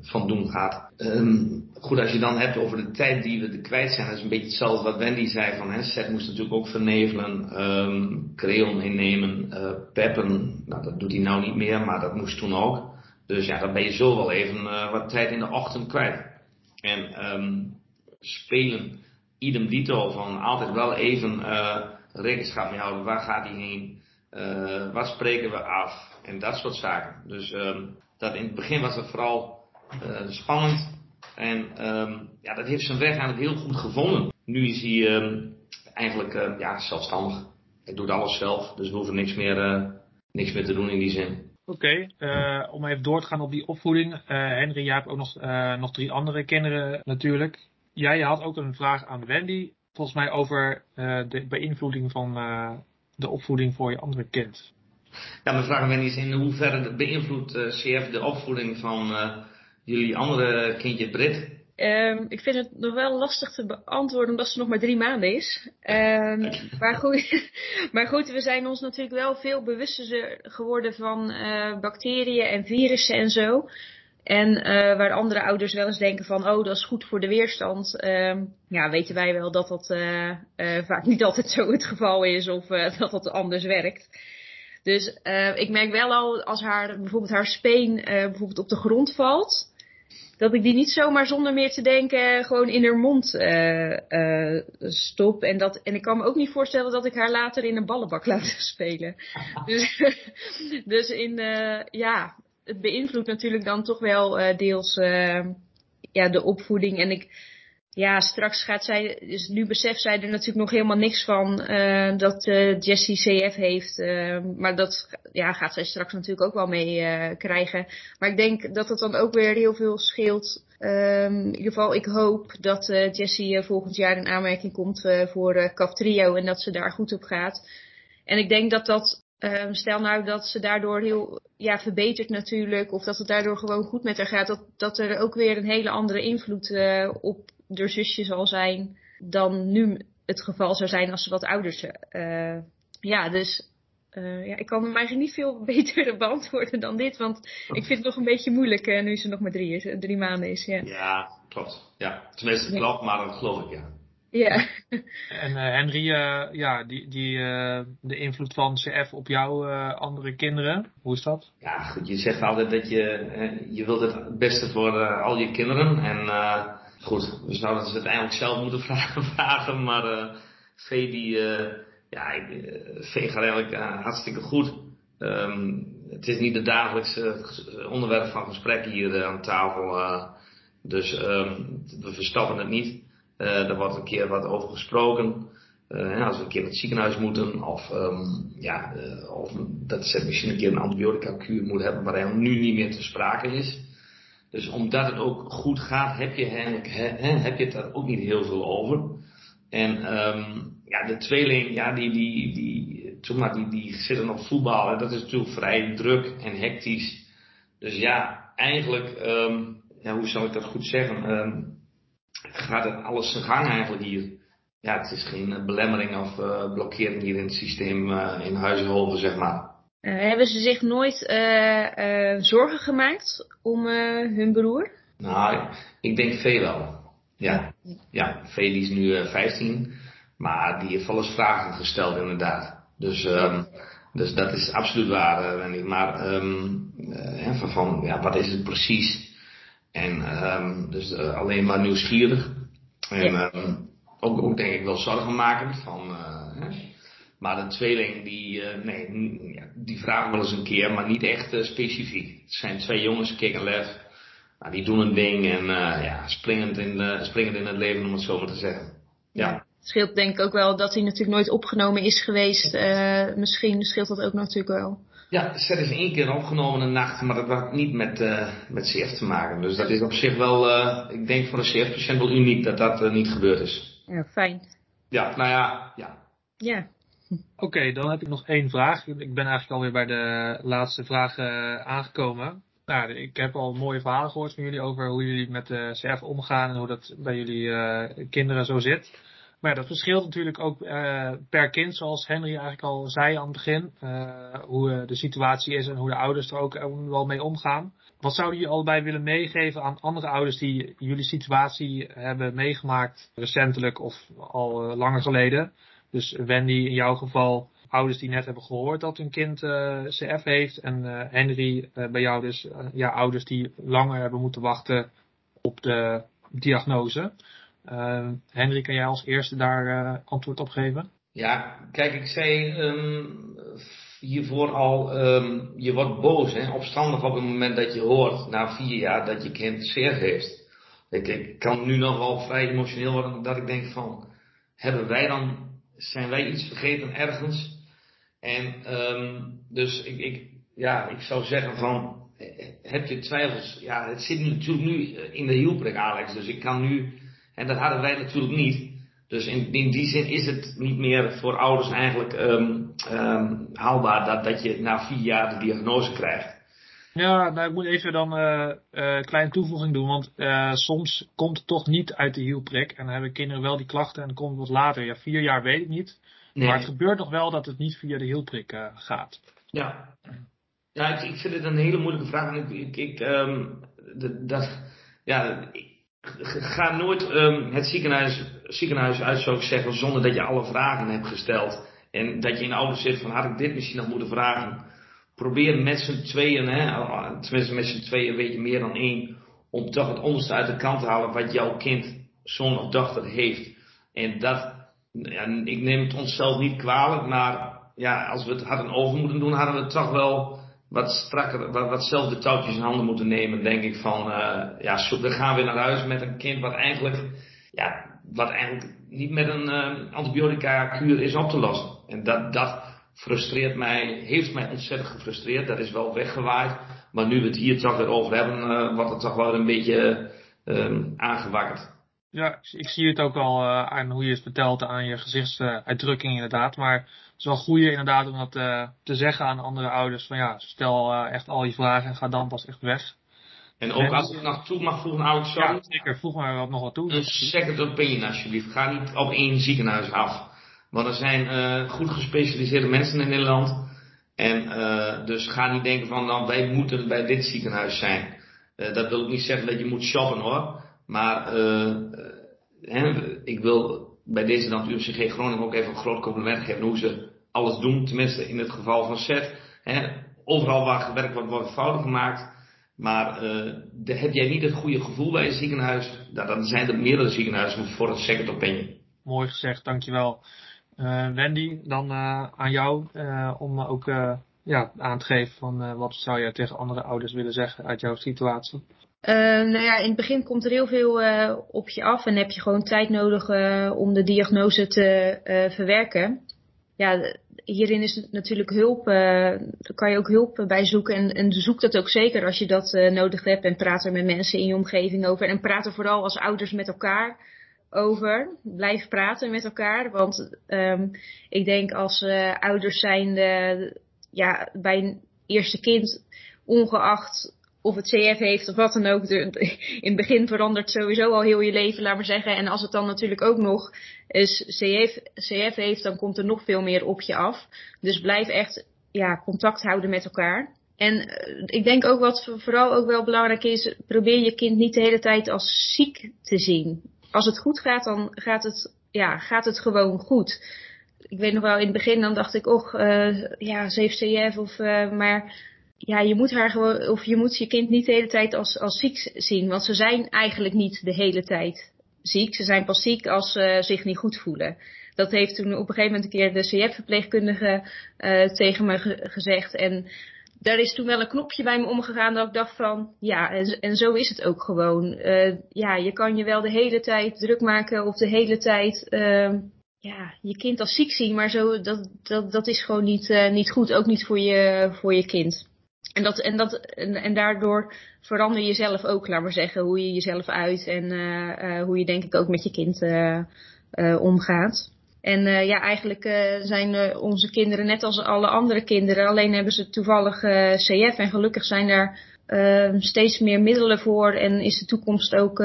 van doen gaat. Um, goed, als je dan hebt over de tijd die we er kwijt zijn, dat is een beetje hetzelfde wat Wendy zei van, hè, Seth moest natuurlijk ook vernevelen, um, crayon innemen, peppen. Nou, dat doet hij nou niet meer, maar dat moest toen ook. Dus ja, dan ben je zo wel even wat tijd in de ochtend kwijt. En um, spelen, idem dito, van altijd wel even rekenschap mee houden. Waar gaat hij heen? Uh, wat spreken we af? En dat soort zaken. Dus um, dat in het begin was het vooral uh, spannend. En um, ja, dat heeft zijn weg eigenlijk heel goed gevonden. Nu is hij eigenlijk uh, ja, zelfstandig. Hij doet alles zelf, dus we hoeven niks meer, niks meer te doen in die zin. Oké, okay, om even door te gaan op die opvoeding. Henry, jij hebt ook nog, nog drie andere kinderen natuurlijk. Jij had ook een vraag aan Wendy volgens mij over uh, de beïnvloeding van uh, de opvoeding voor je andere kind. Ja, mijn vraag ben is in hoeverre beïnvloedt uh, CF de opvoeding van jullie andere kindje Brit? Um, ik vind het nog wel lastig te beantwoorden omdat ze nog maar drie maanden is. Um, maar, goed, maar goed, we zijn ons natuurlijk wel veel bewuster geworden van bacteriën en virussen en zo. En uh, waar andere ouders wel eens denken van, oh, dat is goed voor de weerstand. Uh, ja, weten wij wel dat dat uh, vaak niet altijd zo het geval is of eh, dat dat anders werkt. Dus ik merk wel al als haar, bijvoorbeeld haar speen bijvoorbeeld op de grond valt, dat ik die niet zomaar zonder meer te denken gewoon in haar mond stop. En, dat, en ik kan me ook niet voorstellen dat ik haar later in een ballenbak laat spelen. dus, dus in, ja, het beïnvloedt natuurlijk dan toch wel deels ja, de opvoeding. En ik, ja, straks gaat zij, dus nu beseft zij er natuurlijk nog helemaal niks van uh, dat uh, Jessie CF heeft. Uh, maar dat ja, gaat zij straks natuurlijk ook wel mee krijgen. Maar ik denk dat het dan ook weer heel veel scheelt. Um, in ieder geval, ik hoop dat Jessie volgend jaar in aanmerking komt voor uh, CAF Trio en dat ze daar goed op gaat. En ik denk dat dat Um, stel nou dat ze daardoor heel ja, verbetert natuurlijk, of dat het daardoor gewoon goed met haar gaat, dat, dat er ook weer een hele andere invloed op de zusje zal zijn dan nu het geval zou zijn als ze wat ouder zijn. Uh, ja, dus uh, ja, ik kan hem eigenlijk niet veel beter beantwoorden dan dit, want ik vind het nog een beetje moeilijk uh, nu ze nog maar drie, is, drie maanden is. Ja, ja klopt. Ja, tenminste klopt, maar dat geloof ik ja. Ja. En uh, Henry, uh, ja, die, die, uh, de invloed van CF op jouw andere kinderen, hoe is dat? Ja, goed, je zegt altijd dat je, je wilt het beste voor al je kinderen. En goed, we zouden het uiteindelijk zelf moeten vragen, maar Vee die, ja, Vee gaat eigenlijk hartstikke goed. Um, het is niet het dagelijkse onderwerp van gesprek hier aan tafel, dus um, we verstappen het niet. Uh, er wordt een keer wat over gesproken. Uh, als we een keer naar het ziekenhuis moeten, of, um, ja, uh, of dat ze misschien een keer een antibiotica-kuur moeten hebben, waar helemaal nu niet meer te sprake is. Dus omdat het ook goed gaat, heb je, heb je het daar ook niet heel veel over. En um, ja, de tweeling, ja, die, die, die, zeg maar, die, die zitten op voetbal. En dat is natuurlijk vrij druk en hectisch. Dus ja, eigenlijk, um, ja, hoe zou ik dat goed zeggen? Um, gaat het alles zijn gang eigenlijk hier. Ja, het is geen belemmering of uh, blokkering hier in het systeem uh, in Huizenhoven, zeg maar. Uh, hebben ze zich nooit zorgen gemaakt om hun broer? Nou, ik denk veel wel. Ja, ja Vee is nu 15, maar die heeft wel eens vragen gesteld inderdaad. Dus, um, dus dat is absoluut waar, Wendy. Maar um, van, van, ja, wat is het precies? En um, dus alleen maar nieuwsgierig. En ja. ook, ook denk ik wel zorgen maken van. Maar de tweeling die, uh, nee, die vragen wel eens een keer, maar niet echt specifiek. Het zijn twee jongens, Kik en Lef. Nou, die doen een ding en ja, springend in, springend in het leven om het zo maar te zeggen. Ja. ja. Het scheelt denk ik ook wel dat hij natuurlijk nooit opgenomen is geweest. misschien scheelt dat ook natuurlijk wel. Ja, Zet is één keer opgenomen een nacht, maar dat had niet met, uh, met CF te maken. Dus dat is op zich wel, uh, ik denk voor een CF-patiënt wel uniek dat dat uh, niet gebeurd is. Ja, fijn. Ja, nou ja, ja. Ja. Oké, dan heb ik nog één vraag. Ik ben eigenlijk alweer bij de laatste vraag aangekomen. Nou, ik heb al mooie verhalen gehoord van jullie over hoe jullie met de CF omgaan en hoe dat bij jullie kinderen zo zit. Maar dat verschilt natuurlijk ook uh, per kind, zoals Henry eigenlijk al zei aan het begin. Hoe de situatie is en hoe de ouders er ook wel mee omgaan. Wat zouden jullie allebei willen meegeven aan andere ouders die jullie situatie hebben meegemaakt recentelijk of al langer geleden? Dus Wendy, in jouw geval ouders die net hebben gehoord dat hun kind CF heeft. En Henry, bij jou dus ja, ouders die langer hebben moeten wachten op de diagnose. Uh, Henry, kan jij als eerste daar uh, antwoord op geven? Ja, kijk, ik zei um, hiervoor al, um, je wordt boos, hè, opstandig op het moment dat je hoort, na vier jaar, dat je kind zeer heeft. Ik, ik kan nu nog wel vrij emotioneel worden, dat ik denk van, hebben wij dan, zijn wij iets vergeten ergens? En um, dus ik, ik, ja, ik zou zeggen van, heb je twijfels? Ja, het zit natuurlijk nu in de hielprik, Alex, dus ik kan nu en dat hadden wij natuurlijk niet. Dus in, die zin is het niet meer voor ouders eigenlijk um, haalbaar dat, dat je na vier jaar de diagnose krijgt. Ja, nou ik moet even dan uh, uh, een kleine toevoeging doen, want uh, soms komt het toch niet uit de hielprik en dan hebben kinderen wel die klachten en dan komt het wat later. Ja, vier jaar weet ik niet, nee. maar het gebeurt nog wel dat het niet via de hielprik gaat. Ja, ja ik, ik vind het een hele moeilijke vraag. Ik, ik, ik um, de, dat, ja, ga nooit um, het ziekenhuis, ziekenhuis uit, zou ik zeggen, zonder dat je alle vragen hebt gesteld. En dat je in de auto zit van, had ik dit misschien nog moeten vragen? Probeer met z'n tweeën, hè, tenminste met z'n tweeën weet je meer dan één, om toch het onderste uit de kant te halen wat jouw kind, zoon of dochter heeft. En dat, ja, ik neem het onszelf niet kwalijk, maar ja, als we het hadden over moeten doen, hadden we het toch wel wat strakker, wat, wat touwtjes in handen moeten nemen, denk ik van, uh, ja, we gaan weer naar huis met een kind wat eigenlijk ja, wat eigenlijk niet met een uh, antibiotica-kuur is op te lossen. En dat, dat frustreert mij, heeft mij ontzettend gefrustreerd. Dat is wel weggewaaid. Maar nu we het hier toch weer over hebben, uh, wordt het toch wel een beetje uh, aangewakkerd. Ja, ik zie het ook al uh, aan hoe je het vertelt, aan je gezichtsuitdrukking inderdaad. Maar het is wel goed inderdaad om dat te zeggen aan andere ouders. Van ja, stel echt al je vragen en ga dan pas echt weg. En ook als ik nog toe mag voegen, ouders, sorry. Ja, zeker. Voeg maar wat nog wat toe. Een second opinion alsjeblieft. Ga niet op één ziekenhuis af. Want er zijn uh, goed gespecialiseerde mensen in Nederland. En uh, dus ga niet denken van, nou, wij moeten bij dit ziekenhuis zijn. Uh, dat wil ik niet zeggen dat je moet shoppen hoor. Maar hè, ik wil bij deze dan UMCG Groningen ook even een groot compliment geven hoe ze alles doen. Tenminste in het geval van SET. Hè, overal waar gewerkt wordt, wordt fouten gemaakt. Maar heb jij niet het goede gevoel bij een ziekenhuis, nou, dan zijn er meerdere ziekenhuizen voor een second opinion. Mooi gezegd, dankjewel. Uh, Wendy, dan uh, aan jou uh, om ook ja, aan te geven van wat zou je tegen andere ouders willen zeggen uit jouw situatie? nou ja, in het begin komt er heel veel op je af en heb je gewoon tijd nodig om de diagnose te verwerken. Ja, hierin is natuurlijk hulp, daar kan je ook hulp bij zoeken en, en zoek dat ook zeker als je dat nodig hebt en praat er met mensen in je omgeving over en praat er vooral als ouders met elkaar over. Blijf praten met elkaar. Want um, ik denk als uh, ouders zijn, de, ja, bij een eerste kind, ongeacht of het CF heeft of wat dan ook. In het begin verandert sowieso al heel je leven, laat maar zeggen. En als het dan natuurlijk ook nog is CF, CF heeft, dan komt er nog veel meer op je af. Dus blijf echt ja, contact houden met elkaar. En uh, ik denk ook wat vooral ook wel belangrijk is, probeer je kind niet de hele tijd als ziek te zien als het goed gaat, dan gaat het, ja, gaat het gewoon goed. Ik weet nog wel, in het begin dan dacht ik, och, uh, ja, ze heeft CF of, uh, maar ja, je moet haar gewoon, of je moet je kind niet de hele tijd als, als ziek zien. Want ze zijn eigenlijk niet de hele tijd ziek. Ze zijn pas ziek als ze zich niet goed voelen. Dat heeft toen op een gegeven moment een keer de CF-verpleegkundige uh, tegen me ge gezegd. En daar is toen wel een knopje bij me omgegaan dat ik dacht van, ja, en, en zo is het ook gewoon. Uh, ja, je kan je wel de hele tijd druk maken of de hele tijd, uh, ja, je kind als ziek zien, maar zo, dat, dat, dat is gewoon niet, uh, niet goed, ook niet voor je, voor je kind. En, dat, en, dat, en, daardoor verander je zelf ook, laat maar zeggen, hoe je jezelf uit en hoe je denk ik ook met je kind omgaat. En uh, ja, eigenlijk uh, zijn uh, onze kinderen net als alle andere kinderen. Alleen hebben ze toevallig CF. En gelukkig zijn daar steeds meer middelen voor. En is de toekomst ook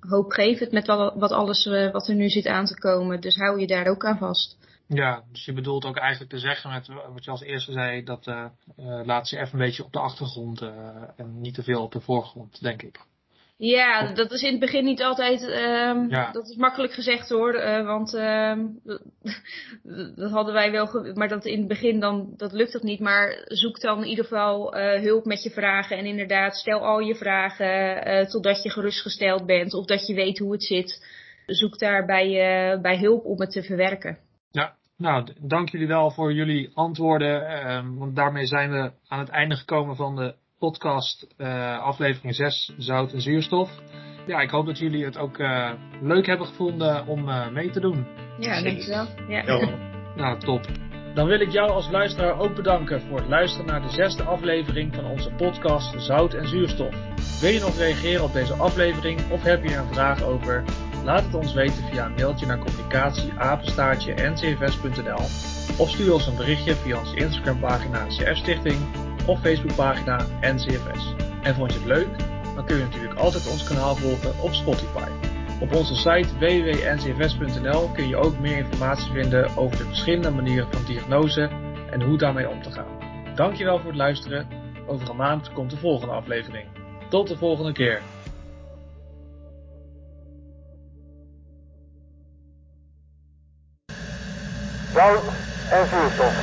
hoopgevend met wat alles wat er nu zit aan te komen. Dus hou je daar ook aan vast. Ja, dus je bedoelt ook eigenlijk te zeggen met wat je als eerste zei. Dat laat even een beetje op de achtergrond en niet te veel op de voorgrond, denk ik. Ja, dat is in het begin niet altijd, um, ja. dat is makkelijk gezegd hoor, uh, want um, dat hadden wij wel, maar dat in het begin dan, dat lukt het niet, maar zoek dan in ieder geval uh, hulp met je vragen en inderdaad stel al je vragen uh, totdat je gerustgesteld bent of dat je weet hoe het zit. Zoek daar bij, bij hulp om het te verwerken. Ja, nou, dank jullie wel voor jullie antwoorden, ehm, want daarmee zijn we aan het einde gekomen van de podcast uh, aflevering 6 Zout en Zuurstof. Ja, ik hoop dat jullie het ook uh, leuk hebben gevonden om uh, mee te doen. Ja, dankjewel. Ja. ja. Nou, top. Dan wil ik jou als luisteraar ook bedanken voor het luisteren naar de zesde aflevering van onze podcast Zout en Zuurstof. Wil je nog reageren op deze aflevering of heb je er een vraag over? Laat het ons weten via een mailtje naar communicatie ncvs.nl of stuur ons een berichtje via onze Instagram pagina CF Stichting of Facebookpagina NCFS. En vond je het leuk? Dan kun je natuurlijk altijd ons kanaal volgen op Spotify. Op onze site www.ncfs.nl kun je ook meer informatie vinden over de verschillende manieren van diagnose en hoe daarmee om te gaan. Dankjewel voor het luisteren. Over een maand komt de volgende aflevering. Tot de volgende keer. Zout en zuurstof.